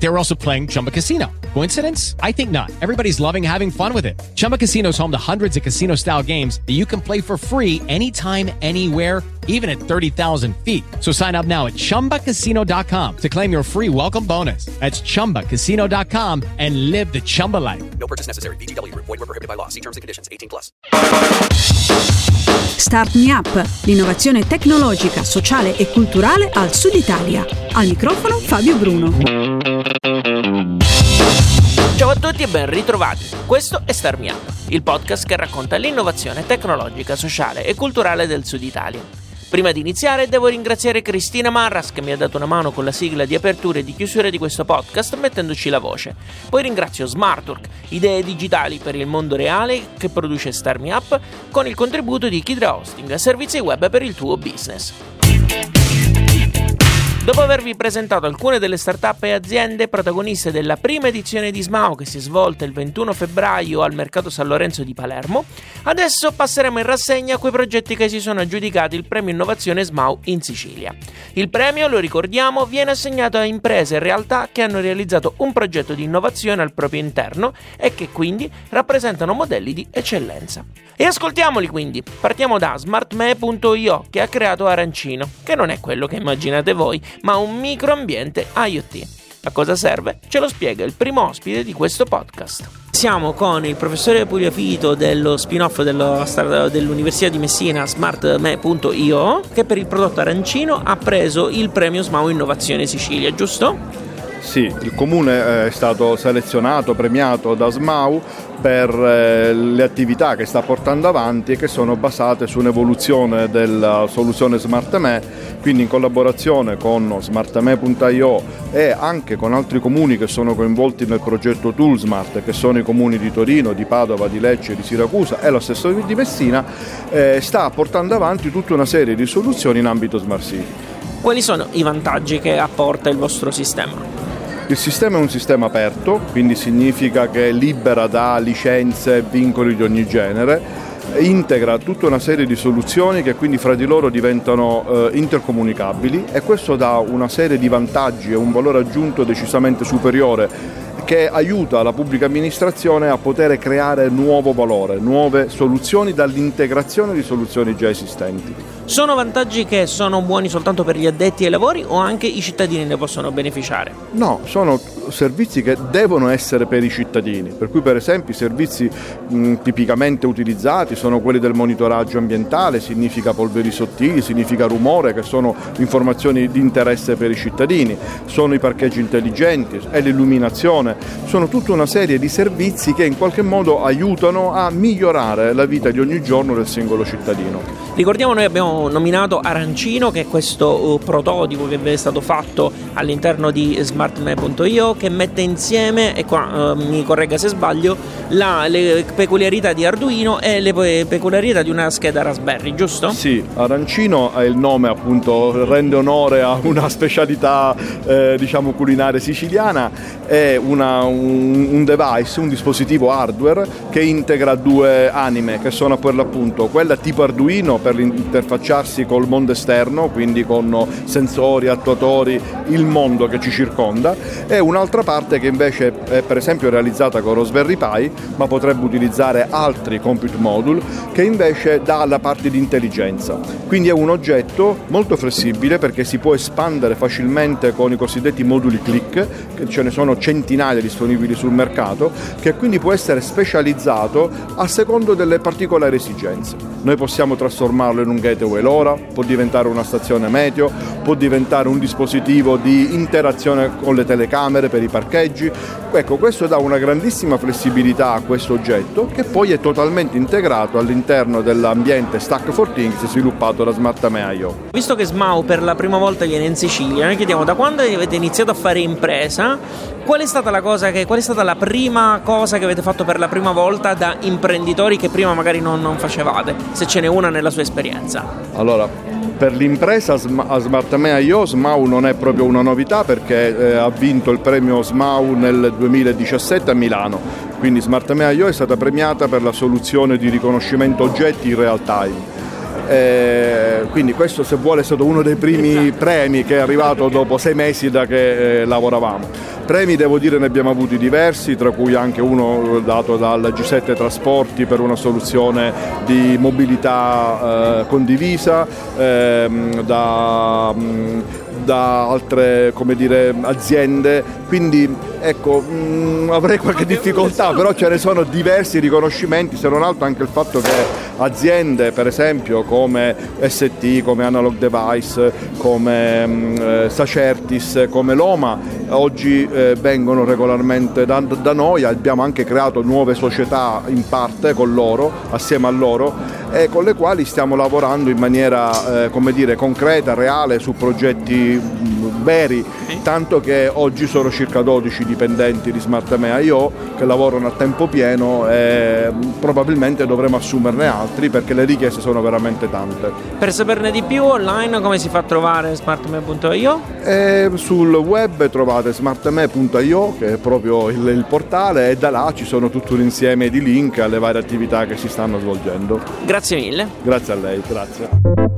They were also playing Chumba Casino. Coincidence? I think not. Everybody's loving having fun with it. Chumba Casino is home to hundreds of casino style games that you can play for free anytime, anywhere, even at 30,000 feet. So sign up now at chumbacasino.com to claim your free welcome bonus. That's chumbacasino.com and live the Chumba life. No purchase necessary. BGW. Void were prohibited by law. See terms and conditions. 18 plus. Start Me Up, l'innovazione tecnologica, sociale e culturale al Sud Italia. Al microfono Fabio Bruno. Ciao a tutti e ben ritrovati. Questo è Star Me Up, il podcast che racconta l'innovazione tecnologica, sociale e culturale del Sud Italia. Prima di iniziare devo ringraziare Cristina Marras che mi ha dato una mano con la sigla di apertura e di chiusura di questo podcast mettendoci la voce. Poi ringrazio Smartwork, idee digitali per il mondo reale che produce Star Me Up con il contributo di Kidra Hosting, servizi web per il tuo business. Dopo avervi presentato alcune delle start-up e aziende protagoniste della prima edizione di SMAO che si è svolta il 21 febbraio al Mercato San Lorenzo di Palermo, adesso passeremo in rassegna quei progetti che si sono aggiudicati il premio Innovazione SMAO in Sicilia. Il premio, lo ricordiamo, viene assegnato a imprese e realtà che hanno realizzato un progetto di innovazione al proprio interno e che quindi rappresentano modelli di eccellenza. E ascoltiamoli quindi. Partiamo da smartme.io che ha creato Arancino, che non è quello che immaginate voi, ma un microambiente IoT. A cosa serve? Ce lo spiega il primo ospite di questo podcast. Siamo con il professore Pugliafito dello spin-off dello, dell'Università di Messina, smartme.io, che per il prodotto arancino ha preso il premio SMAU Innovazione Sicilia, giusto? Sì, il comune è stato selezionato, premiato da SMAU per eh, le attività che sta portando avanti e che sono basate su un'evoluzione della soluzione SmartMe, quindi in collaborazione con smartme.io e anche con altri comuni che sono coinvolti nel progetto Toolsmart, che sono i comuni di Torino, di Padova, di Lecce, di Siracusa e lo stesso di Messina, eh, sta portando avanti tutta una serie di soluzioni in ambito Smart City. Quali sono i vantaggi che apporta il vostro sistema? Il sistema è un sistema aperto, quindi significa che è libera da licenze e vincoli di ogni genere, integra tutta una serie di soluzioni che quindi fra di loro diventano eh, intercomunicabili e questo dà una serie di vantaggi e un valore aggiunto decisamente superiore che aiuta la pubblica amministrazione a poter creare nuovo valore, nuove soluzioni dall'integrazione di soluzioni già esistenti. Sono vantaggi che sono buoni soltanto per gli addetti ai lavori o anche i cittadini ne possono beneficiare? No, sono servizi che devono essere per i cittadini, per cui per esempio i servizi mh, tipicamente utilizzati sono quelli del monitoraggio ambientale, significa polveri sottili, significa rumore, che sono informazioni di interesse per i cittadini, sono i parcheggi intelligenti, è l'illuminazione, sono tutta una serie di servizi che in qualche modo aiutano a migliorare la vita di ogni giorno del singolo cittadino. Ricordiamo noi abbiamo nominato Arancino che è questo uh, prototipo che è stato fatto all'interno di smartme.io che mette insieme, e qua uh, mi corregga se sbaglio, la, le peculiarità di Arduino e le peculiarità di una scheda Raspberry, giusto? Sì, Arancino è il nome appunto, rende onore a una specialità eh, diciamo culinaria siciliana, è una, un, un device, un dispositivo hardware che integra due anime che sono per l'appunto quella tipo Arduino per interfacciarsi col mondo esterno, quindi con sensori, attuatori, il mondo che ci circonda, e un'altra parte che invece è per esempio realizzata con Raspberry Pi, ma potrebbe utilizzare altri compute module, che invece dà la parte di intelligenza. Quindi è un oggetto molto flessibile perché si può espandere facilmente con i cosiddetti moduli click, che ce ne sono centinaia disponibili sul mercato, che quindi può essere specializzato a secondo delle particolari esigenze. Noi possiamo trasformarlo in un gateway LoRa, può diventare una stazione meteo, può diventare un dispositivo di interazione con le telecamere per i parcheggi. Ecco, questo dà una grandissima flessibilità a questo oggetto che poi è totalmente integrato all'interno dell'ambiente Stack for Things sviluppato da SmartAme.io. Visto che Smau per la prima volta viene in Sicilia, noi chiediamo da quando avete iniziato a fare impresa, qual è stata la che, qual è stata la prima cosa che avete fatto per la prima volta da imprenditori che prima magari non, non facevate? Se ce n'è una nella sua esperienza. Allora, per l'impresa a SmartMea.io SMAU non è proprio una novità perché eh, ha vinto il premio SMAU nel 2017 a Milano, Quindi Smart Mea.io è stata premiata per la soluzione di riconoscimento oggetti in real time. Eh, quindi questo se vuole è stato uno dei primi premi che è arrivato dopo sei mesi da che eh, lavoravamo. Premi devo dire ne abbiamo avuti diversi, tra cui anche uno dato dal G7 Trasporti per una soluzione di mobilità eh, condivisa, ehm, da, mh, da altre dire, aziende, quindi ecco, mh, avrei qualche difficoltà, però ce ne sono diversi riconoscimenti, se non altro anche il fatto che aziende per esempio come ST, come Analog Device, come mh, Sacertis, come Loma oggi eh, vengono regolarmente da, da, noi, abbiamo anche creato nuove società in parte con loro, assieme a loro, e con le quali stiamo lavorando in maniera eh, come dire, concreta, reale su progetti veri, tanto che oggi sono circa 12 dipendenti di Smart Mea.io che lavorano a tempo pieno e probabilmente dovremo assumerne altri perché le richieste sono veramente tante. Per saperne di più online come si fa a trovare smartme.io? E sul web trovate smartme.io che è proprio il, il portale e da là ci sono tutto un insieme di link alle varie attività che si stanno svolgendo. Grazie mille. Grazie a lei, grazie.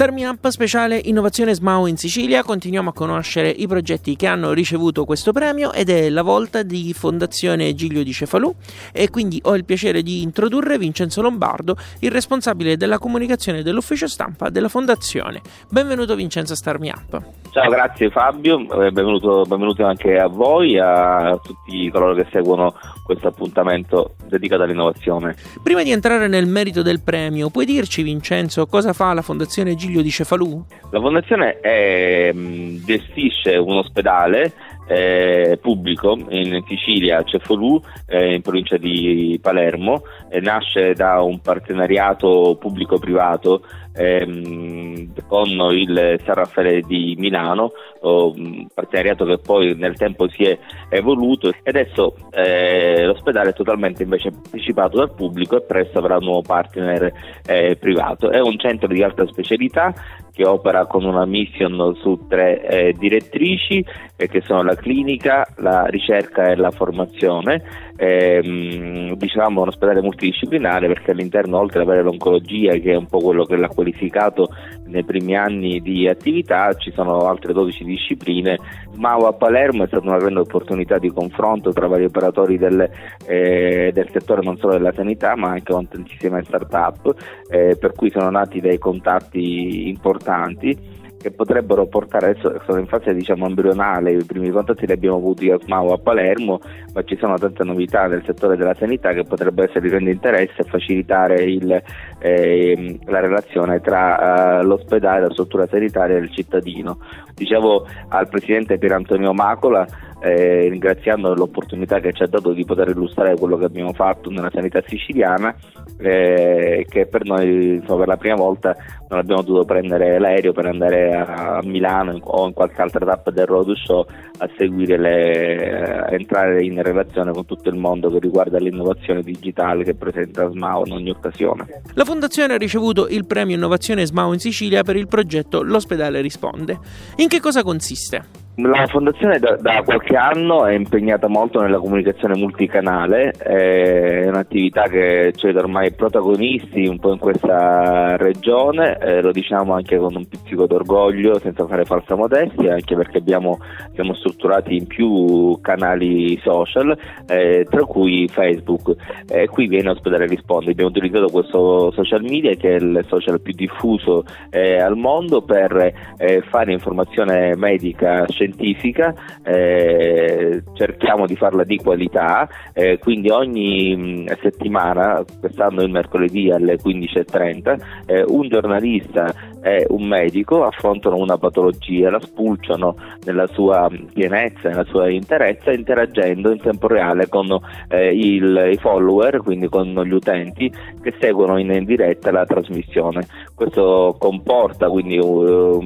Starmi Up speciale Innovazione SMAU in Sicilia, continuiamo a conoscere i progetti che hanno ricevuto questo premio ed è la volta di Fondazione Giglio di Cefalù e quindi ho il piacere di introdurre Vincenzo Lombardo, il responsabile della comunicazione dell'ufficio stampa della Fondazione. Benvenuto Vincenzo a Starmi Up. Ciao, grazie Fabio, eh, benvenuto, benvenuto anche a voi, a tutti coloro che seguono questo appuntamento dedicato all'innovazione. Prima di entrare nel merito del premio, puoi dirci Vincenzo cosa fa la Fondazione Giglio Giglio di Cefalù? La fondazione è, gestisce un ospedale eh, pubblico in Sicilia, a Cefalù, eh, in provincia di Palermo, eh, nasce da un partenariato pubblico-privato ehm, con il San Raffaele di Milano, un partenariato che poi nel tempo si è evoluto e adesso eh, l'ospedale è totalmente invece partecipato dal pubblico e presto avrà un nuovo partner eh, privato. È un centro di alta specialità che opera con una mission su tre eh, direttrici eh, che sono la clinica, la ricerca e la formazione. Eh, diciamo un ospedale multidisciplinare perché all'interno oltre ad avere l'oncologia che è un po' quello che l'ha qualificato nei primi anni di attività ci sono altre 12 discipline. Mau a Palermo è stata una grande opportunità di confronto tra vari operatori del, eh, del settore non solo della sanità ma anche con tantissime start-up eh, per cui sono nati dei contatti importanti che potrebbero portare, adesso sono in fase diciamo embrionale, i primi contatti li abbiamo avuti a SMAU a Palermo, ma ci sono tante novità nel settore della sanità che potrebbero essere di grande interesse e facilitare il, eh, la relazione tra eh, l'ospedale, la struttura sanitaria e il cittadino. Dicevo al Presidente Pier Antonio Macola eh, ringraziando l'opportunità che ci ha dato di poter illustrare quello che abbiamo fatto nella sanità siciliana, eh, che per noi insomma, per la prima volta non abbiamo dovuto prendere l'aereo per andare a, Milano o in qualche altra tappa del road show a seguire le, a entrare in relazione con tutto il mondo che riguarda l'innovazione digitale che presenta SMAO in ogni occasione. La Fondazione ha ricevuto il premio Innovazione SMAO in Sicilia per il progetto L'ospedale risponde. In che cosa consiste? La fondazione da, da, qualche anno è impegnata molto nella comunicazione multicanale, è un'attività che vede ormai protagonisti un po' in questa regione, eh, lo diciamo anche con un pizzico d'orgoglio, senza fare falsa modestia, anche perché abbiamo, siamo strutturati in più canali social, eh, tra cui Facebook. Eh, qui viene Ospedale Risponde, abbiamo utilizzato questo social media che è il social più diffuso eh, al mondo per eh, fare informazione medica scientifica, eh, cerchiamo di farla di qualità, eh, quindi ogni mm, settimana, quest'anno il mercoledì alle 15.30, eh, un giornalista e un medico affrontano una patologia, la spulciano nella sua pienezza, nella sua interezza, interagendo in tempo reale con eh, il, i follower, quindi con gli utenti che seguono in, in diretta la trasmissione. Questo comporta, quindi uh,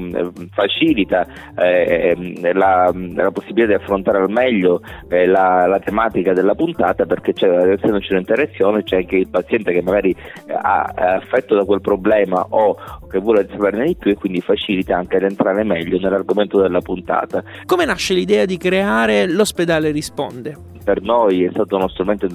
facilita eh, la, la, possibilità di affrontare al meglio eh, la, la, tematica della puntata perché c'è, essendoci un'interazione c'è anche il paziente che magari eh, ha affetto da quel problema o che vuole saperne di più e quindi facilita anche ad entrare meglio nell'argomento della puntata. Come nasce l'idea di creare l'ospedale Risponde? per noi è stato uno strumento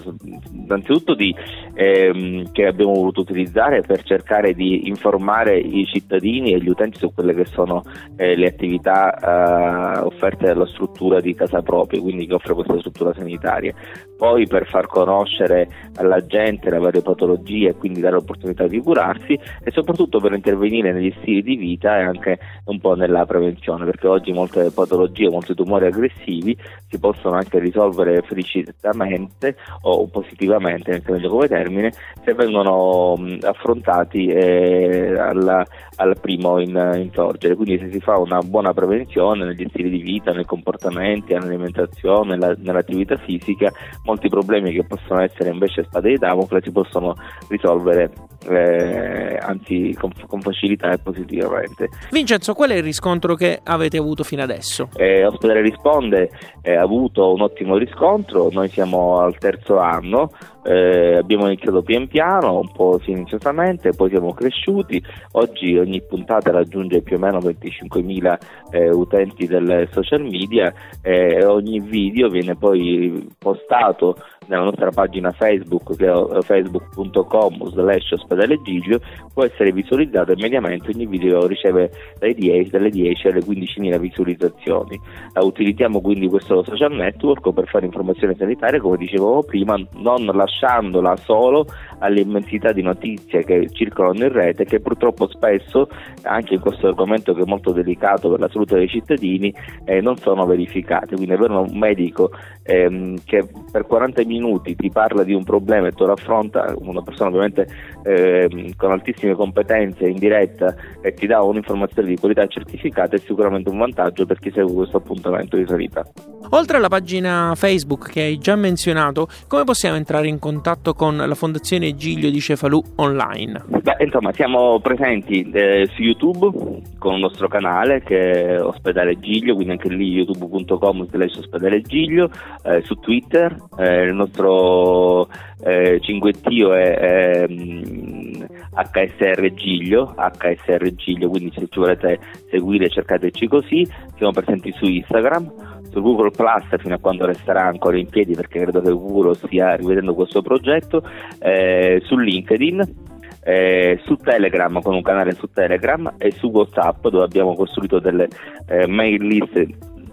innanzitutto di, ehm, che abbiamo voluto utilizzare per cercare di informare i cittadini e gli utenti su quelle che sono eh, le attività eh, offerte dalla struttura di casa propria, quindi che offre questa struttura sanitaria. Poi per far conoscere alla gente le varie patologie e quindi dare l'opportunità di curarsi e soprattutto per intervenire negli stili di vita e anche un po' nella prevenzione, perché oggi molte patologie, molti tumori aggressivi si possono anche risolvere esplicitamente o positivamente, anche meglio come termine, se vengono affrontati eh, alla, al primo in, in, sorgere. Quindi se si fa una buona prevenzione negli stili di vita, nei comportamenti, nell'alimentazione, nella, nell'attività fisica, molti problemi che possono essere invece spade di Damocle si possono risolvere eh, anzi con, con, facilità e positivamente. Vincenzo, qual è il riscontro che avete avuto fino adesso? Eh, Ospedale Risponde eh, ha avuto un ottimo riscontro, noi siamo al terzo anno, eh, abbiamo iniziato pian piano, un po' silenziosamente, poi siamo cresciuti, oggi ogni puntata raggiunge più o meno 25.000 eh, utenti del social media eh, e ogni video viene poi postato nella nostra pagina Facebook che è facebook.com slash ospedale Gigio può essere visualizzato e mediamente ogni video riceve dai 10, dalle 10 alle 15.000 visualizzazioni. Uh, utilizziamo quindi questo social network per fare informazione sanitaria come dicevo prima non lasciandola solo all'immensità di notizie che circolano in rete che purtroppo spesso anche in questo argomento che è molto delicato per la salute dei cittadini eh, non sono verificate quindi avere un medico ehm, che per 40 minuti ti parla di un problema e tu lo affronta, una persona ovviamente ehm, con altissime competenze in diretta e ti dà un'informazione di qualità certificata è sicuramente un vantaggio per chi segue questo appuntamento di sanità. Oltre alla pagina Facebook che hai già menzionato, come possiamo entrare in contatto con la Fondazione Giglio di Cefalù online? Beh, insomma, siamo presenti eh, su YouTube con il nostro canale che è Ospedale Giglio, quindi anche lì youtube.com slash ospedale Giglio, eh, su Twitter, eh, il nostro eh, cinguettio è, è mm, HSR Giglio, HSR Giglio, quindi se ci volete seguire cercateci così, siamo presenti su Instagram, su Google Plus fino a quando resterà ancora in piedi perché credo che Google stia rivedendo questo progetto, eh, su LinkedIn. Eh, su Telegram con un canale su Telegram e su Whatsapp dove abbiamo costruito delle eh, mail list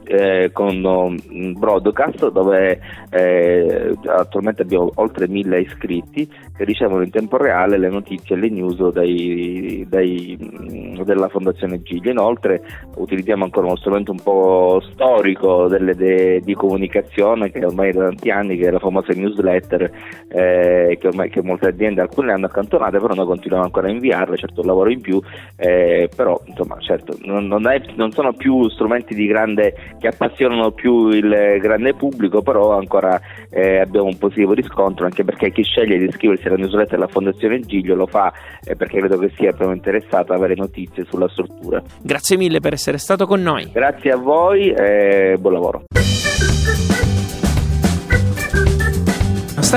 eh, con un broadcast dove eh, attualmente abbiamo oltre mille iscritti che ricevono in tempo reale le notizie e le news dai, dai, mm, della Fondazione Giglio. Inoltre utilizziamo ancora uno strumento un po' storico delle, de, di comunicazione che ormai da tanti anni, che è la famosa newsletter eh, che, ormai, che molte aziende, alcune hanno accantonate, però noi continuiamo ancora a inviarle, certo un lavoro in più, eh, però insomma certo non, non, è, non sono più strumenti grande che appassionano più il grande pubblico, però ancora eh, abbiamo un positivo riscontro anche perché chi sceglie di iscriversi alla newsletter della Fondazione Giglio lo fa eh, perché credo che sia proprio interessato ad avere notizie sulla struttura. Grazie mille per essere stato con noi. Grazie a voi e buon lavoro.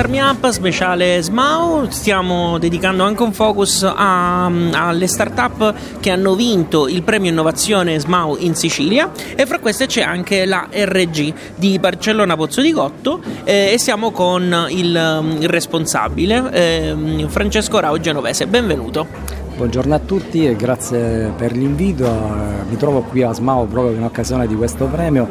Star Me Up speciale SMAU stiamo dedicando anche un focus a, alle start-up che hanno vinto il premio innovazione SMAU in Sicilia e fra queste c'è anche la RG di Barcellona Pozzo di Gotto eh, e siamo con il, il responsabile eh, Francesco Rao Genovese. Benvenuto. Buongiorno a tutti e grazie per l'invito. Mi trovo qui a SMAU proprio in occasione di questo premio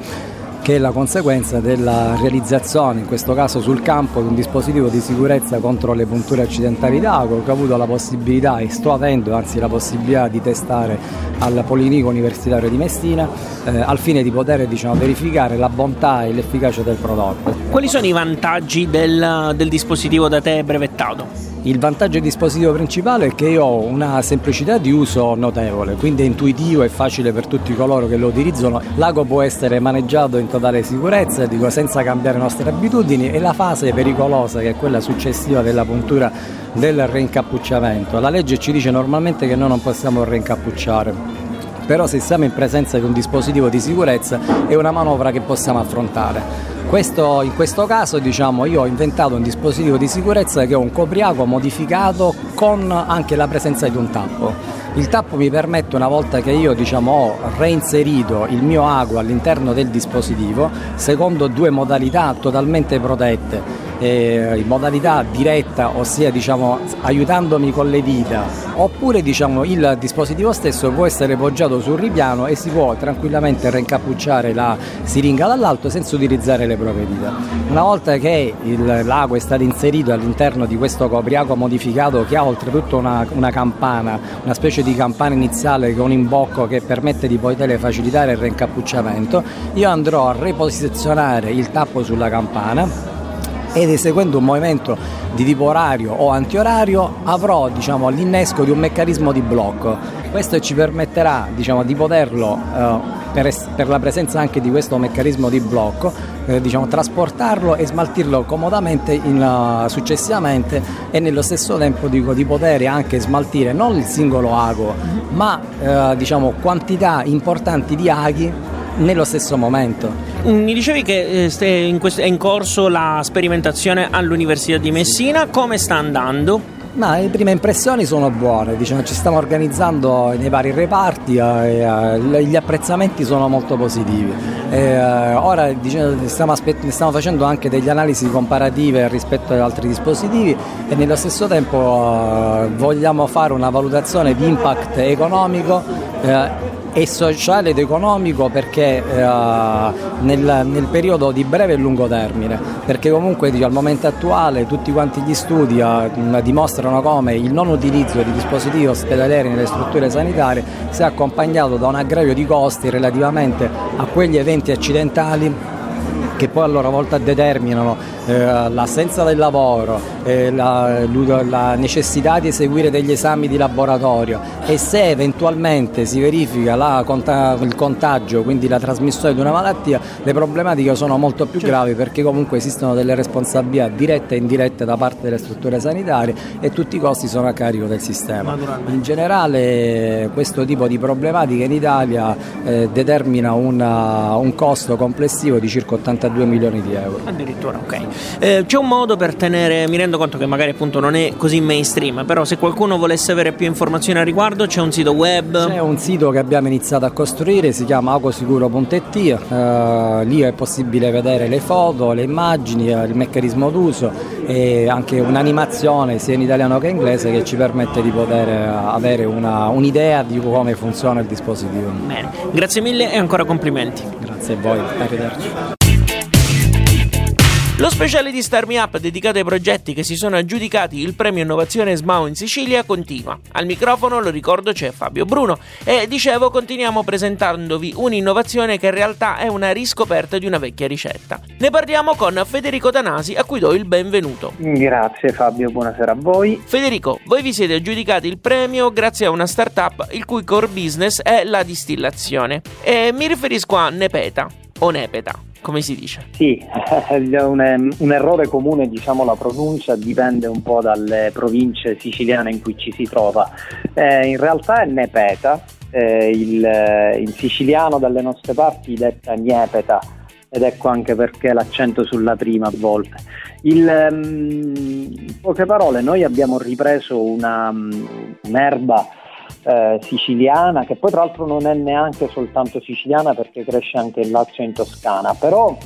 che è la conseguenza della realizzazione, in questo caso sul campo, di un dispositivo di sicurezza contro le punture accidentali d'acqua che ho avuto la possibilità e sto avendo anzi la possibilità di testare al Polinico Universitario di Messina eh, al fine di poter diciamo, verificare la bontà e l'efficacia del prodotto. Quali sono i vantaggi del, del dispositivo da te brevettato? Il vantaggio del dispositivo principale è che io ho una semplicità di uso notevole, quindi è intuitivo e facile per tutti coloro che lo utilizzano. L'ago può essere maneggiato in totale sicurezza, dico, senza cambiare le nostre abitudini e la fase pericolosa che è quella successiva della puntura del reincappucciamento. La legge ci dice normalmente che noi non possiamo reincappucciare però se siamo in presenza di un dispositivo di sicurezza è una manovra che possiamo affrontare. Questo, in questo caso diciamo, io ho inventato un dispositivo di sicurezza che è un copriago modificato con anche la presenza di un tappo. Il tappo mi permette una volta che io diciamo, ho reinserito il mio ago all'interno del dispositivo, secondo due modalità totalmente protette, eh, in modalità diretta, ossia diciamo, aiutandomi con le dita, oppure diciamo, il dispositivo stesso può essere poggiato sul ripiano e si può tranquillamente reincappucciare la siringa dall'alto senza utilizzare le proprie dita. Una volta che il, l'ago è stato inserito all'interno di questo copriago modificato che ha oltretutto una, una campana, una specie di campana iniziale con imbocco che permette di poter facilitare il reincappucciamento, io andrò a riposizionare il tappo sulla campana ed eseguendo un movimento di tipo orario o antiorario avrò diciamo, l'innesco di un meccanismo di blocco. Questo ci permetterà diciamo, di poterlo, eh, per, es- per, la presenza anche di questo meccanismo di blocco, eh, diciamo, trasportarlo e smaltirlo comodamente in, uh, successivamente e nello stesso tempo dico, di poter anche smaltire non il singolo ago, ma eh, diciamo, quantità importanti di aghi nello stesso momento. Mi dicevi che eh, è in corso la sperimentazione all'Università di Messina, come sta andando? Ma le prime impressioni sono buone, diciamo, ci stiamo organizzando nei vari reparti e eh, gli apprezzamenti sono molto positivi. E, eh, ora diciamo, stiamo, aspett- stiamo, facendo anche delle analisi comparative rispetto ad altri dispositivi e nello stesso tempo eh, vogliamo fare una valutazione di impact economico eh, e sociale ed economico perché eh, nel, nel, periodo di breve e lungo termine, perché comunque al momento attuale tutti quanti gli studi eh, dimostrano come il non utilizzo di dispositivi ospedalieri nelle strutture sanitarie sia accompagnato da un aggravio di costi relativamente a quegli eventi accidentali che poi a loro volta determinano eh, l'assenza del lavoro, eh, la, la, necessità di eseguire degli esami di laboratorio e se eventualmente si verifica la, il contagio, quindi la trasmissione di una malattia, le problematiche sono molto più certo. gravi perché comunque esistono delle responsabilità dirette e indirette da parte delle strutture sanitarie e tutti i costi sono a carico del sistema. In generale questo tipo di problematiche in Italia eh, determina una, un costo complessivo di circa 82 2 milioni di euro. Addirittura, ok. Eh, c'è un modo per tenere, mi rendo conto che magari appunto non è così mainstream, però se qualcuno volesse avere più informazioni a riguardo c'è un sito web? C'è un sito che abbiamo iniziato a costruire, si chiama acosicuro.it, eh, lì è possibile vedere le foto, le immagini, eh, il meccanismo d'uso e anche un'animazione sia in italiano che in inglese che ci permette di poter eh, avere una, un'idea di come funziona il dispositivo. Bene, grazie mille e ancora complimenti. Grazie a voi, arrivederci. Lo speciale di Star Me Up dedicato ai progetti che si sono aggiudicati il premio Innovazione SMAO in Sicilia continua. Al microfono, lo ricordo, c'è Fabio Bruno e dicevo continuiamo presentandovi un'innovazione che in realtà è una riscoperta di una vecchia ricetta. Ne parliamo con Federico Danasi a cui do il benvenuto. Grazie Fabio, buonasera a voi. Federico, voi vi siete aggiudicati il premio grazie a una startup il cui core business è la distillazione e mi riferisco a Nepeta o Nepeta come si dice? Sì, un, un, errore comune, diciamo la pronuncia dipende un po' dalle province siciliane in cui ci si trova. Eh, in realtà è Nepeta, eh, il, in siciliano dalle nostre parti detta Niepeta ed ecco anche perché l'accento sulla prima a volte. Il, um, in poche parole, noi abbiamo ripreso una, um, un'erba eh, siciliana, che poi tra l'altro non è neanche soltanto siciliana perché cresce anche in Lazio e in Toscana, però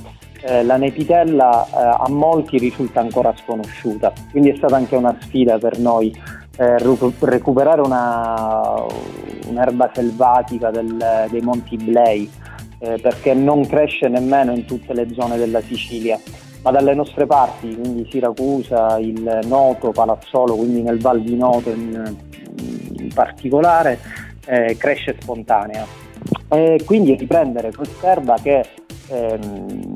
eh, la nepitella eh, a molti risulta ancora sconosciuta, quindi è stata anche una sfida per noi eh, recuperare una, un'erba selvatica del, dei Monti Blei, eh, perché non cresce nemmeno in tutte le zone della Sicilia ma dalle nostre parti, quindi Siracusa, il Noto, Palazzolo, quindi nel Val di Noto in, particolare, eh, cresce spontanea. E quindi riprendere quest'erba che ehm,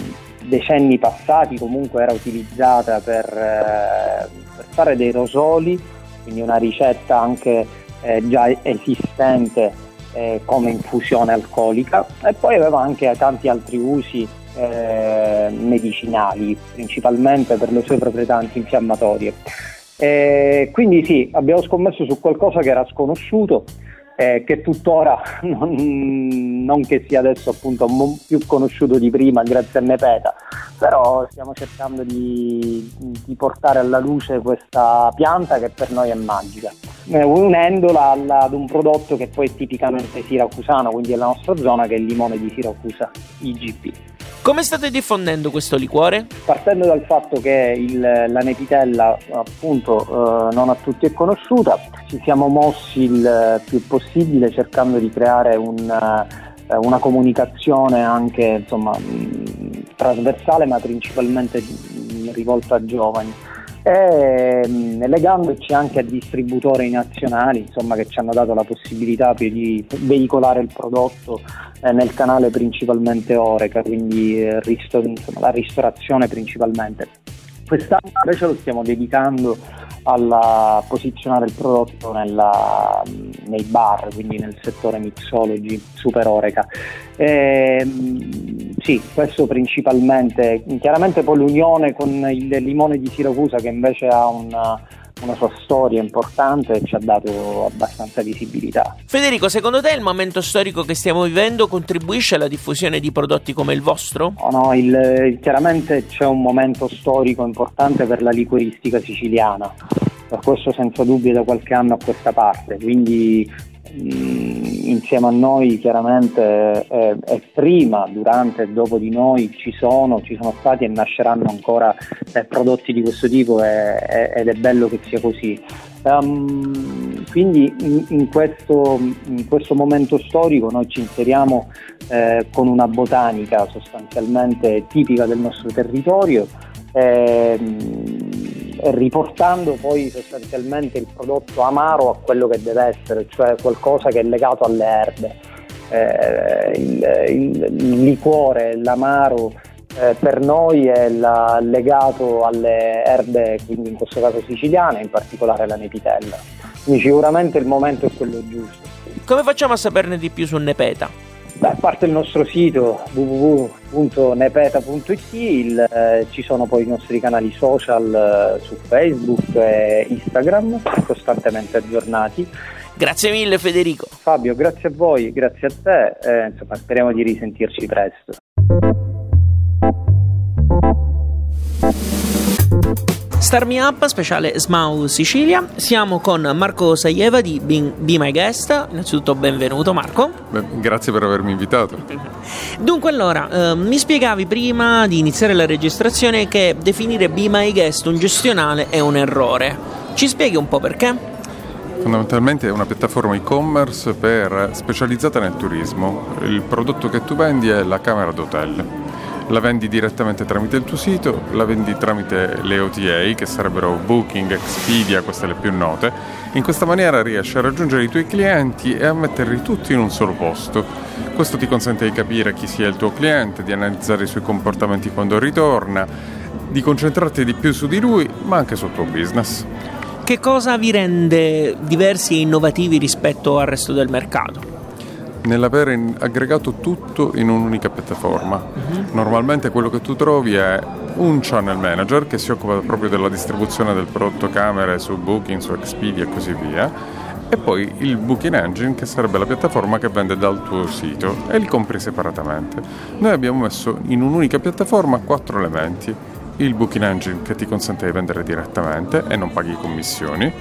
decenni passati comunque era utilizzata per, eh, per, fare dei rosoli, quindi una ricetta anche eh, già esistente eh, come infusione alcolica e poi aveva anche tanti altri usi eh, medicinali, principalmente per le sue proprietà antinfiammatorie. Eh, quindi sì, abbiamo scommesso su qualcosa che era sconosciuto, eh, che tuttora non, non, che sia adesso appunto più conosciuto di prima grazie a Nepeta, però stiamo cercando di, di portare alla luce questa pianta che per noi è magica, eh, unendola alla, ad un prodotto che poi è tipicamente siracusano, quindi è la nostra zona che è il limone di Siracusa, IGP. Come state diffondendo questo liquore? Partendo dal fatto che il, la nepitella appunto eh, non a tutti è conosciuta, ci siamo mossi il più possibile cercando di creare un, eh, una comunicazione anche insomma, trasversale ma principalmente rivolta a giovani e legandoci anche a distributori nazionali insomma, che ci hanno dato la possibilità di veicolare il prodotto nel canale principalmente Oreca, quindi eh, ristor- insomma, la ristorazione principalmente. Quest'anno invece lo stiamo dedicando a posizionare il prodotto nella, nei bar, quindi nel settore mixology super oreca. E, ehm, sì, questo principalmente, chiaramente poi l'unione con il limone di Siracusa che invece ha una, una sua storia importante e ci ha dato abbastanza visibilità. Federico, secondo te il momento storico che stiamo vivendo contribuisce alla diffusione di prodotti come il vostro? Oh no, il, chiaramente c'è un momento storico importante per la liquoristica siciliana, per questo senza dubbio da qualche anno a questa parte, quindi insieme a noi chiaramente eh, e prima, durante e dopo di noi ci sono, ci sono stati e nasceranno ancora eh, prodotti di questo tipo e, ed è bello che sia così. Um, quindi in, in, questo, in, questo, momento storico noi ci inseriamo eh, con una botanica sostanzialmente tipica del nostro territorio. Ehm, riportando poi sostanzialmente il prodotto amaro a quello che deve essere, cioè qualcosa che è legato alle erbe. Eh, il, il, il, liquore, l'amaro eh, per noi è la, legato alle erbe, quindi in questo caso siciliane, in particolare la nepitella. Quindi sicuramente il momento è quello giusto. Come facciamo a saperne di più su Nepeta? Beh, a parte il nostro sito www.nepeta.it, il, eh, ci sono poi i nostri canali social eh, su Facebook e Instagram, costantemente aggiornati. Grazie mille Federico. Fabio, grazie a voi, grazie a te, eh, insomma, speriamo di risentirci presto. Star Me Up, speciale Smau Sicilia. Siamo con Marco Saieva di Be, My Guest. Innanzitutto benvenuto Marco. Beh, grazie per avermi invitato. Dunque allora, eh, mi spiegavi prima di iniziare la registrazione che definire Be My Guest un gestionale è un errore. Ci spieghi un po' perché? Fondamentalmente è una piattaforma e-commerce per, specializzata nel turismo. Il prodotto che tu vendi è la camera d'hotel la vendi direttamente tramite il tuo sito, la vendi tramite le OTA che sarebbero Booking, Expedia, queste le più note. In questa maniera riesci a raggiungere i tuoi clienti e a metterli tutti in un solo posto. Questo ti consente di capire chi sia il tuo cliente, di analizzare i suoi comportamenti quando ritorna, di concentrarti di più su di lui, ma anche sul tuo business. Che cosa vi rende diversi e innovativi rispetto al resto del mercato? Nell'avere aggregato tutto in un'unica piattaforma. Uh-huh. Normalmente quello che tu trovi è un channel manager che si occupa proprio della distribuzione del prodotto camere su Booking, su Expedia e così via. E poi il Booking Engine che sarebbe la piattaforma che vende dal tuo sito e li compri separatamente. Noi abbiamo messo in un'unica piattaforma quattro elementi. Il Booking Engine che ti consente di vendere direttamente e non paghi commissioni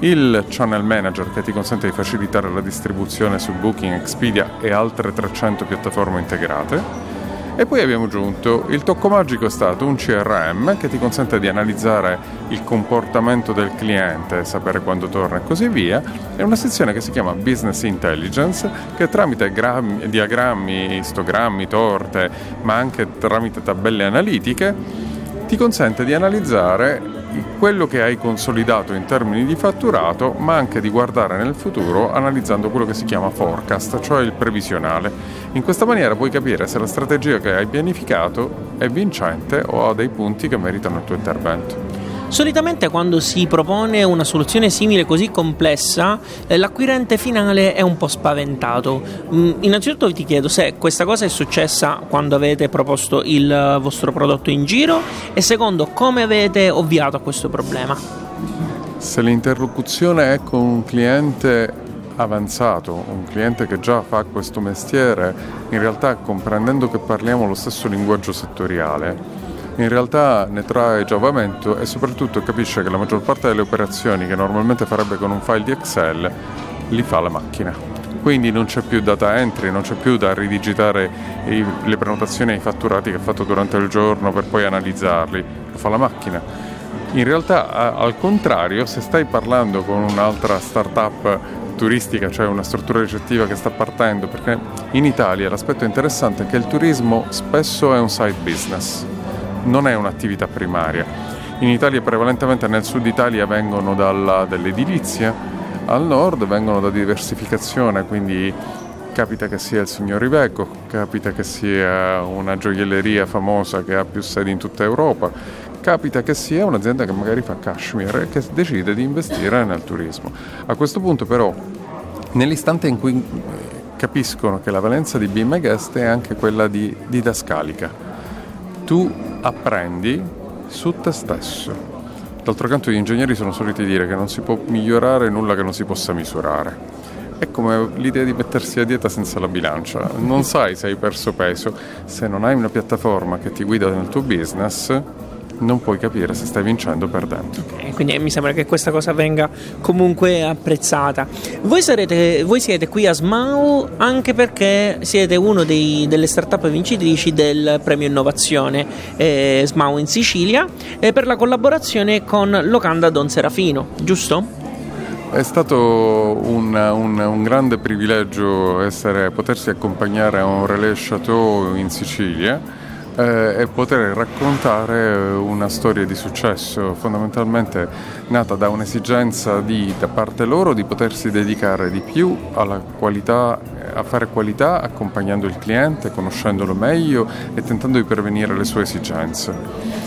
il Channel Manager che ti consente di facilitare la distribuzione su Booking, Expedia e altre 300 piattaforme integrate. E poi abbiamo aggiunto il tocco magico è stato un CRM che ti consente di analizzare il comportamento del cliente, sapere quando torna e così via, e una sezione che si chiama Business Intelligence che tramite grammi, diagrammi, istogrammi, torte, ma anche tramite tabelle analitiche ti consente di analizzare quello che hai consolidato in termini di fatturato, ma anche di guardare nel futuro analizzando quello che si chiama forecast, cioè il previsionale. In questa maniera puoi capire se la strategia che hai pianificato è vincente o ha dei punti che meritano il tuo intervento. Solitamente quando si propone una soluzione simile così complessa, eh, l'acquirente finale è un po' spaventato. Mm, innanzitutto ti chiedo se questa cosa è successa quando avete proposto il vostro prodotto in giro e secondo come avete ovviato a questo problema. Se l'interlocuzione è con un cliente avanzato, un cliente che già fa questo mestiere, in realtà comprendendo che parliamo lo stesso linguaggio settoriale, in realtà ne trae giovamento e soprattutto capisce che la maggior parte delle operazioni che normalmente farebbe con un file di Excel li fa la macchina. Quindi non c'è più data entry, non c'è più da ridigitare i, le prenotazioni e i fatturati che ha fatto durante il giorno per poi analizzarli, lo fa la macchina. In realtà, al contrario, se stai parlando con un'altra startup turistica, cioè una struttura ricettiva che sta partendo, perché in Italia l'aspetto interessante è che il turismo spesso è un side business non è un'attività primaria. In Italia prevalentemente nel sud Italia vengono dalla, dall'edilizia, al nord vengono da diversificazione, quindi capita che sia il signor Iveco, capita che sia una gioielleria famosa che ha più sedi in tutta Europa, capita che sia un'azienda che magari fa cashmere e che decide di investire nel turismo. A questo punto però, nell'istante in cui capiscono che la valenza di Be Guest è anche quella di didascalica, tu apprendi su te stesso. D'altro canto gli ingegneri sono soliti dire che non si può migliorare nulla che non si possa misurare. È come l'idea di mettersi a dieta senza la bilancia. Non sai se hai perso peso. Se non hai una piattaforma che ti guida nel tuo business, non puoi capire se stai vincendo o perdendo. Okay, quindi mi sembra che questa cosa venga comunque apprezzata. Voi, sarete, voi siete qui a SMAU anche perché siete una delle start-up vincitrici del premio innovazione eh, SMAU in Sicilia eh, per la collaborazione con Locanda Don Serafino, giusto? È stato un, un, un grande privilegio essere, potersi accompagnare a un relais chateau in Sicilia eh, e poter raccontare una storia di successo, fondamentalmente nata da un'esigenza di, da parte loro di potersi dedicare di più qualità, a fare qualità accompagnando il cliente, conoscendolo meglio e tentando di prevenire le sue esigenze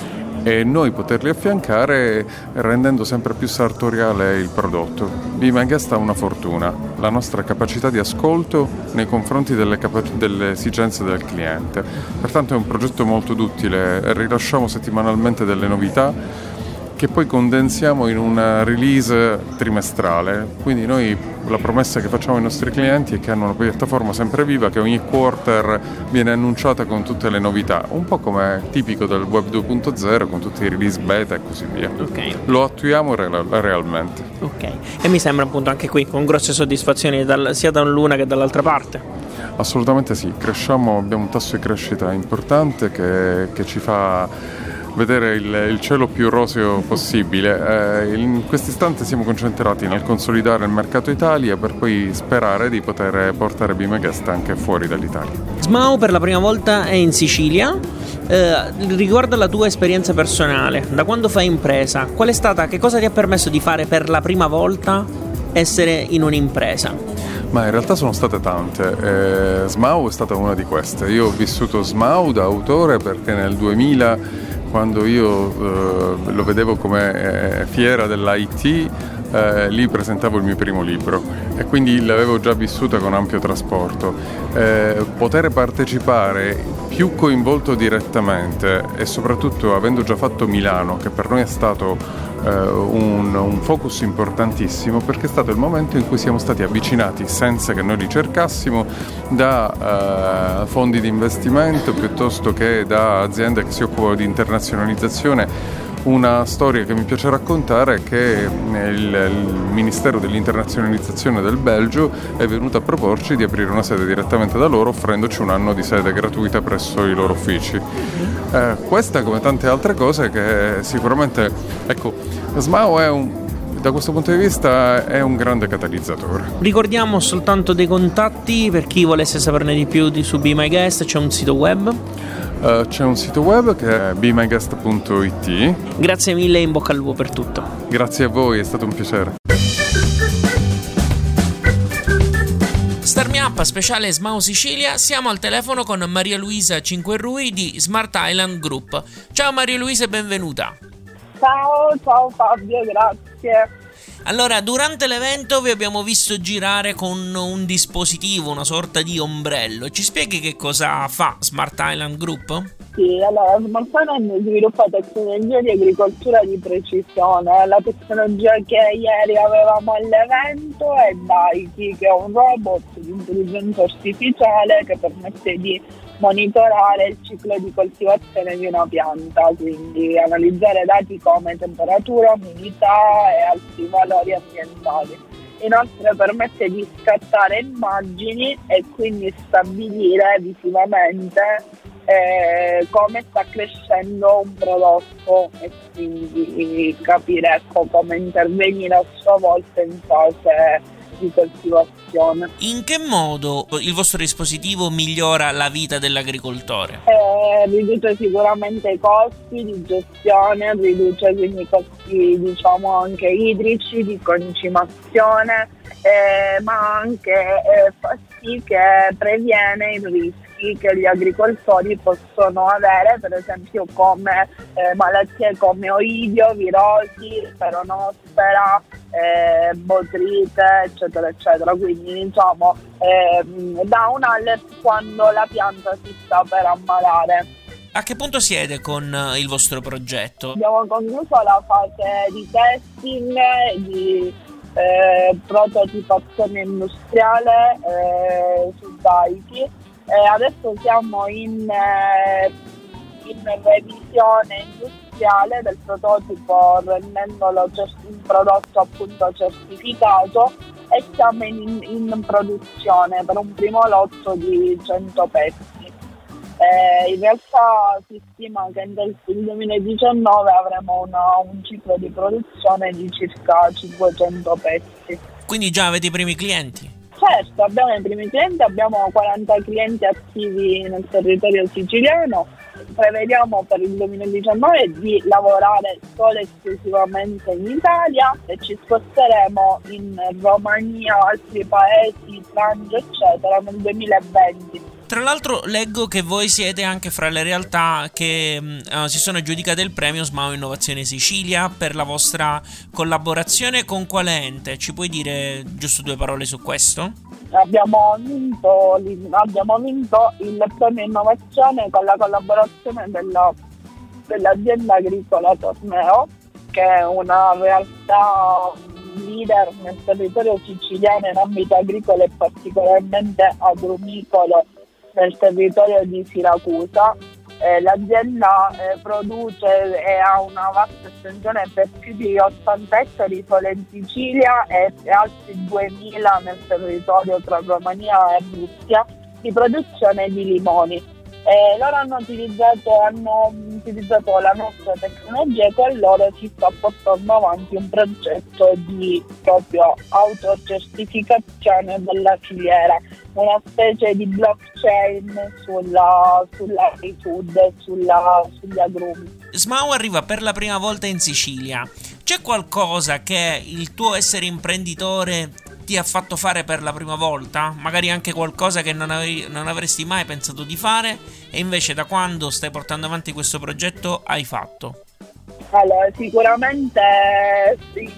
e noi poterli affiancare rendendo sempre più sartoriale il prodotto. Bimagast ha una fortuna, la nostra capacità di ascolto nei confronti delle, capa- delle esigenze del cliente. Pertanto è un progetto molto duttile, rilasciamo settimanalmente delle novità che poi condensiamo in una release trimestrale. Quindi noi la promessa che facciamo ai nostri clienti è che hanno una piattaforma sempre viva che ogni quarter viene annunciata con tutte le novità, un po' come è tipico del web 2.0 con tutti i release beta e così via. Okay. Lo attuiamo real- realmente. Ok, e mi sembra appunto anche qui con grosse soddisfazioni dal, sia da l'una che dall'altra parte. Assolutamente sì, cresciamo, abbiamo un tasso di crescita importante che, che ci fa vedere il, il, cielo più roseo possibile. Eh, in questo istante siamo concentrati nel consolidare il mercato Italia per poi sperare di poter portare Bimegest anche fuori dall'Italia. Smau per la prima volta è in Sicilia. Eh, riguardo alla tua esperienza personale, da quando fai impresa, qual è stata, che cosa ti ha permesso di fare per la prima volta essere in un'impresa? Ma in realtà sono state tante. Eh, Smau è stata una di queste. Io ho vissuto Smau da autore perché nel 2000 quando io eh, lo vedevo come eh, fiera dell'IT, eh, lì presentavo il mio primo libro e quindi l'avevo già vissuta con ampio trasporto. Eh, poter partecipare più coinvolto direttamente e soprattutto avendo già fatto Milano, che per noi è stato un, un, focus importantissimo perché è stato il momento in cui siamo stati avvicinati senza che noi li cercassimo da eh, fondi di investimento piuttosto che da aziende che si occupano di internazionalizzazione una storia che mi piace raccontare è che il, Ministero dell'internazionalizzazione del Belgio è venuto a proporci di aprire una sede direttamente da loro offrendoci un anno di sede gratuita presso i loro uffici. Eh, questa come tante altre cose che sicuramente, ecco, SMAO è un, da questo punto di vista è un grande catalizzatore. Ricordiamo soltanto dei contatti per chi volesse saperne di più di, su Be My Guest, c'è un sito web. Uh, c'è un sito web che è bemyguest.it. Grazie mille e in bocca al lupo per tutto. Grazie a voi, è stato un piacere. Starmi Up speciale Smau Sicilia, siamo al telefono con Maria Luisa Cinquerrui di Smart Island Group. Ciao Maria Luisa e benvenuta. Ciao, ciao Fabio, grazie. Allora, durante l'evento vi abbiamo visto girare con un dispositivo, una sorta di ombrello. Ci spieghi che cosa fa Smart Island Group? Sì, allora Smart Finance sviluppa tecnologia di agricoltura di precisione. La tecnologia che ieri avevamo all'evento è Daiki, che è un robot di intelligenza artificiale che permette di monitorare il ciclo di coltivazione di una pianta, quindi analizzare dati come temperatura, umidità e altri valori ambientali. Inoltre permette di scattare immagini e quindi stabilire visivamente eh, come sta crescendo un prodotto e quindi capire ecco, come intervenire a sua volta in fase di coltivazione. In che modo il vostro dispositivo migliora la vita dell'agricoltore? Eh, riduce sicuramente i costi di gestione, riduce quindi i costi diciamo anche idrici, di concimazione, eh, ma anche eh, fa sì che previene il rischio che gli agricoltori possono avere, per esempio come eh, malattie come oidio, virosi, peronospera, eh, botrite, eccetera, eccetera. Quindi diciamo eh, da un alert quando la pianta si sta per ammalare. A che punto siete con il vostro progetto? Abbiamo concluso la fase di testing, di eh, prototipazione industriale eh, su Daiki eh, adesso siamo in, eh, in, revisione industriale del prototipo rendendolo un prodotto appunto certificato e siamo in, in produzione per un primo lotto di 100 pezzi. Eh, in realtà si stima che nel 2019 avremo una, un ciclo di produzione di circa 500 pezzi. Quindi già avete i primi clienti? Certo, abbiamo i primi clienti, abbiamo 40 clienti attivi nel territorio siciliano. Prevediamo per il 2019 di lavorare solo e esclusivamente in Italia e ci sposteremo in Romania, altri paesi, Francia, eccetera, nel 2020. Tra l'altro leggo che voi siete anche fra le realtà che uh, si sono aggiudicate il premio Smao Innovazione Sicilia per la vostra collaborazione con quale ente? Ci puoi dire giusto due parole su questo? Abbiamo vinto, abbiamo vinto il premio innovazione con la collaborazione della, dell'azienda agricola Torneo, che è una realtà leader nel territorio siciliano in ambito agricolo e particolarmente agrumicolo nel territorio di Siracusa. Eh, l'azienda eh, produce e ha una vasta estensione per più di 80 ettari solo in Sicilia e, altri 2000 nel territorio tra Romania e Russia di produzione di limoni. Eh, loro hanno utilizzato, hanno utilizzato, la nostra tecnologia e con loro si sta portando avanti un progetto di proprio autocertificazione della filiera, una specie di blockchain sulla, sulla, sugli agrumi. Smau arriva per la prima volta in Sicilia. C'è qualcosa che il tuo essere imprenditore ti ha fatto fare per la prima volta, magari anche qualcosa che non, avevi, non, avresti mai pensato di fare e invece da quando stai portando avanti questo progetto hai fatto? Allora, sicuramente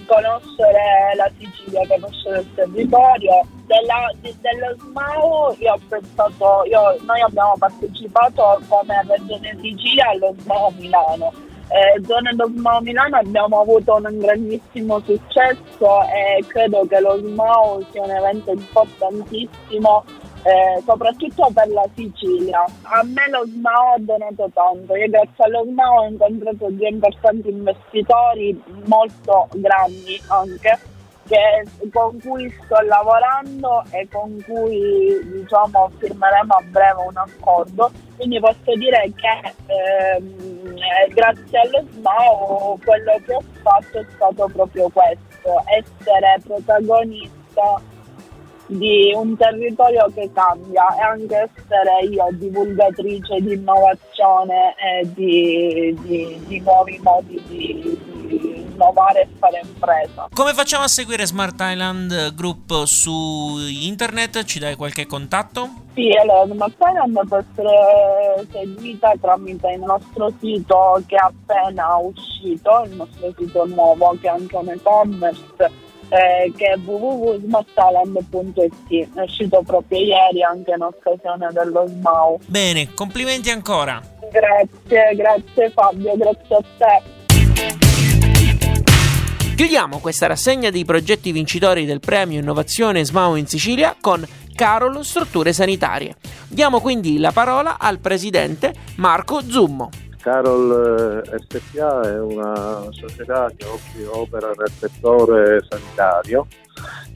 conoscere la Sicilia, conoscere il territorio. Della, de, dello SMAU io ho pensato, io, noi abbiamo partecipato come Regione Sicilia allo SMAU Milano eh, zona dello SMAO Milano abbiamo avuto un grandissimo successo e credo che lo SMAO sia un evento importantissimo eh, soprattutto per la Sicilia. A me lo SMAO ha donato tanto, io grazie allo SMAO ho incontrato due importanti investitori molto grandi anche che, con cui sto lavorando e con cui diciamo, firmeremo a breve un accordo. Quindi posso dire che ehm, grazie allo SMAO quello che ho fatto è stato proprio questo, essere protagonista di un territorio che cambia e anche essere io divulgatrice di innovazione e di, di, di nuovi modi di, di, innovare e fare impresa. Come facciamo a seguire Smart Island Group su internet? Ci dai qualche contatto? Sì, allora Smart Island può essere seguita tramite il nostro sito che è appena uscito, il nostro sito nuovo che è anche un e-commerce eh, che è www.smarttalent.it è uscito proprio ieri anche in occasione dello SMAU Bene, complimenti ancora. grazie, grazie Fabio, grazie a te Chiudiamo questa rassegna dei progetti vincitori del premio Innovazione SMAU in Sicilia con Carol Strutture Sanitarie. Diamo quindi la parola al presidente Marco Zummo. Carol eh, SPA è una società che op- opera nel settore sanitario.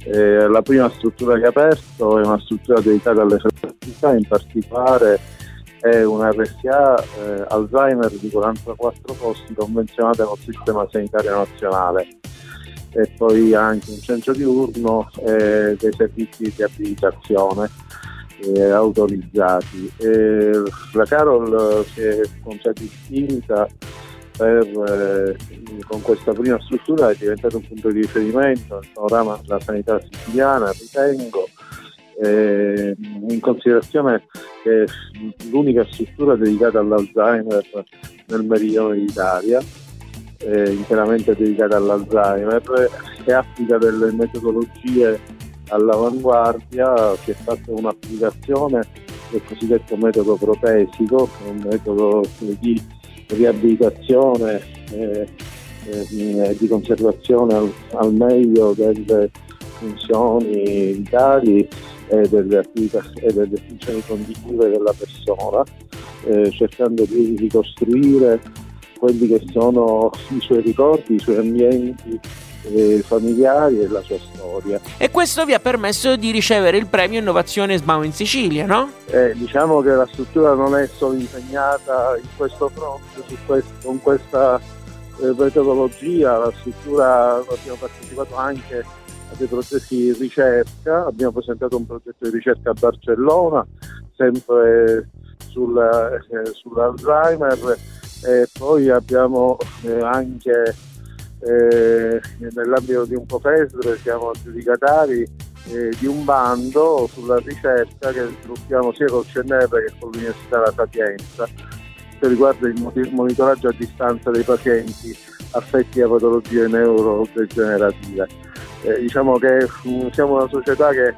Eh, la prima struttura che ha aperto è una struttura dedicata alle fertilità, in particolare è una RSA eh, Alzheimer di 44 posti convenzionata col sistema sanitario nazionale e poi anche un centro diurno e dei servizi di abilitazione eh, autorizzati. E la Carol si è contraddistinta per, eh, con questa prima struttura è diventato un punto di riferimento nel panorama della sanità siciliana, ritengo, eh, in considerazione che è l'unica struttura dedicata all'Alzheimer nel meridione d'Italia, eh, interamente dedicata all'Alzheimer e applica delle metodologie all'avanguardia, si è fatta un'applicazione del cosiddetto metodo protesico, un metodo di riabilitazione e eh, di conservazione al, al meglio delle funzioni vitali e delle, attività, e delle funzioni cognitive della persona, eh, cercando di ricostruire quelli che sono i suoi ricordi, i suoi ambienti eh, familiari e la sua storia. E questo vi ha permesso di ricevere il premio Innovazione SMAU in Sicilia, no? Eh, diciamo che la struttura non è solo impegnata in questo fronte, questo, con questa eh, metodologia, la struttura abbiamo partecipato anche a dei progetti di ricerca, abbiamo presentato un progetto di ricerca a Barcellona, sempre sul, eh, sull'Alzheimer e poi abbiamo eh, anche eh, nell'ambito di un COFESR siamo aggiudicatari eh, di un bando sulla ricerca che sviluppiamo sia col CNR che con l'Università La Sapienza che riguarda il monitoraggio a distanza dei pazienti affetti da patologie neurodegenerative. Eh, diciamo che mh, siamo una società che è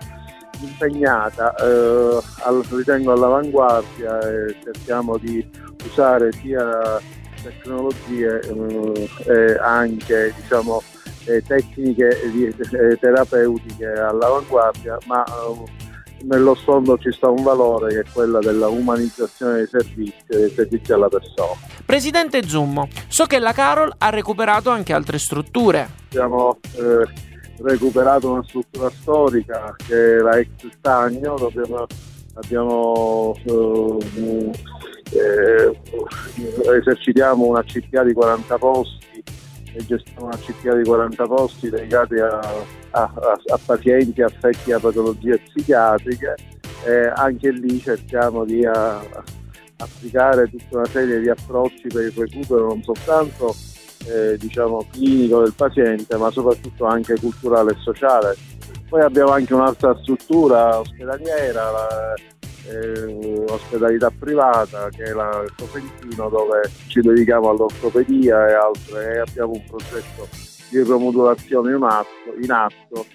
impegnata, eh, al, ritengo all'avanguardia e cerchiamo di usare sia tecnologie eh, e anche diciamo, eh, tecniche di, eh, terapeutiche all'avanguardia, ma eh, nello sfondo ci sta un valore che è quello della umanizzazione dei servizi, dei servizi alla persona. Presidente Zummo, so che la Carol ha recuperato anche altre strutture. Abbiamo eh, recuperato una struttura storica che è la ex Stagno, dove abbiamo, abbiamo eh, eh, esercitiamo una CPA di 40 posti e gestiamo una CPA di 40 posti dedicati a, a, a, a pazienti affetti da patologie psichiatriche e anche lì cerchiamo di applicare tutta una serie di approcci per il recupero non soltanto eh, diciamo, clinico del paziente ma soprattutto anche culturale e sociale. Poi abbiamo anche un'altra struttura ospedaliera, la, eh, ospedalità privata che è la Cosentino dove ci dedichiamo all'ortopedia e altre e abbiamo un progetto di remodulazione in atto, in atto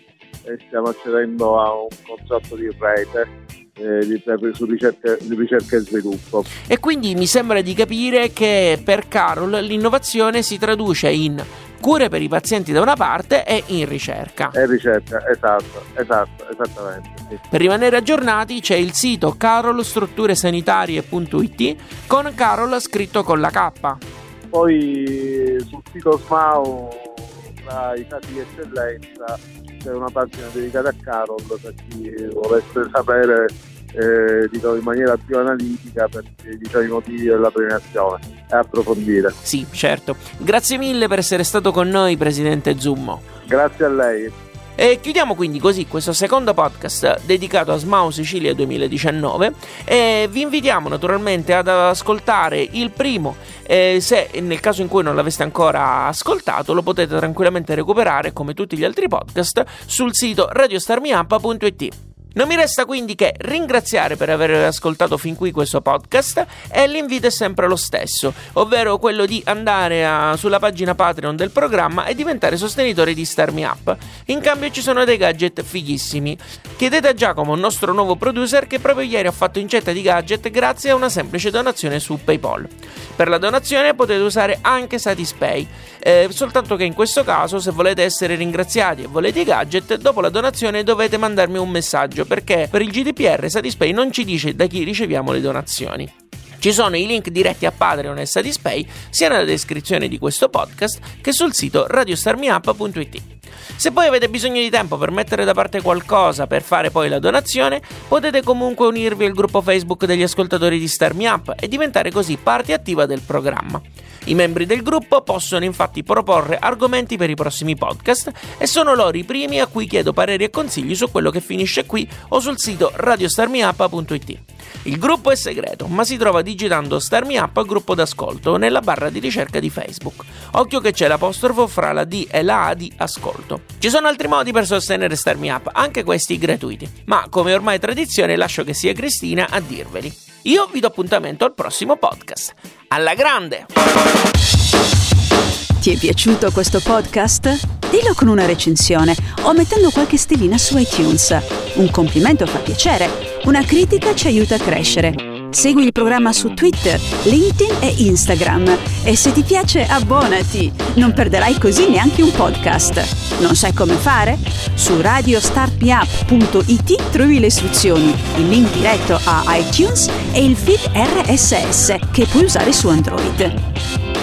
e stiamo accedendo a un contratto di rete eh, su ricerca, di ricerca e sviluppo. E quindi mi sembra di capire che per Carol l'innovazione si traduce in cure per i pazienti da una parte e in ricerca. E ricerca, esatto, esatto, esattamente. Sì. Per rimanere aggiornati c'è il sito carolstrutturesanitarie.it con Carol scritto con la K. Poi sul sito SMAU tra i casi di eccellenza c'è una pagina dedicata a Carol per chi volesse sapere eh, dico, in maniera più analitica per diciamo, i motivi della premiazione e approfondire. Sì, certo. Grazie mille per essere stato con noi, Presidente Zummo. Grazie a lei. E chiudiamo quindi così questo secondo podcast dedicato a Smau Sicilia 2019 e vi invitiamo naturalmente ad ascoltare il primo, eh, se nel caso in cui non l'aveste ancora ascoltato lo potete tranquillamente recuperare come tutti gli altri podcast sul sito radiostarmiup.it. Non mi resta quindi che ringraziare per aver ascoltato fin qui questo podcast e l'invito è sempre lo stesso, ovvero quello di andare a, sulla pagina Patreon del programma e diventare sostenitori di Star Up. In cambio ci sono dei gadget fighissimi. Chiedete a Giacomo, nostro nuovo producer, che proprio ieri ha fatto incetta di gadget grazie a una semplice donazione su PayPal. Per la donazione potete usare anche Satispay, eh, soltanto che in questo caso se volete essere ringraziati e volete i gadget, dopo la donazione dovete mandarmi un messaggio perché per il GDPR Satispay non ci dice da chi riceviamo le donazioni. Ci sono i link diretti a Patreon e Satispay sia nella descrizione di questo podcast che sul sito radiostarmiup.it. Se poi avete bisogno di tempo per mettere da parte qualcosa per fare poi la donazione, potete comunque unirvi al gruppo Facebook degli ascoltatori di Star Me Up e diventare così parte attiva del programma. I membri del gruppo possono infatti proporre argomenti per i prossimi podcast e sono loro i primi a cui chiedo pareri e consigli su quello che finisce qui o sul sito radiostarmiup.it. Il gruppo è segreto, ma si trova digitando Star Me Up gruppo d'ascolto nella barra di ricerca di Facebook. Occhio che c'è l'apostrofo fra la D e la A di ascolto. Ci sono altri modi per sostenere Star Me Up, anche questi gratuiti, ma come ormai tradizione lascio che sia Cristina a dirveli. Io vi do appuntamento al prossimo podcast. Alla grande! Ti è piaciuto questo podcast? Dillo con una recensione o mettendo qualche stellina su iTunes. Un complimento fa piacere, una critica ci aiuta a crescere. Segui il programma su Twitter, LinkedIn e Instagram e se ti piace abbonati, non perderai così neanche un podcast. Non sai come fare? Su radiostartmeup.it trovi le istruzioni, il link diretto a iTunes e il feed RSS che puoi usare su Android.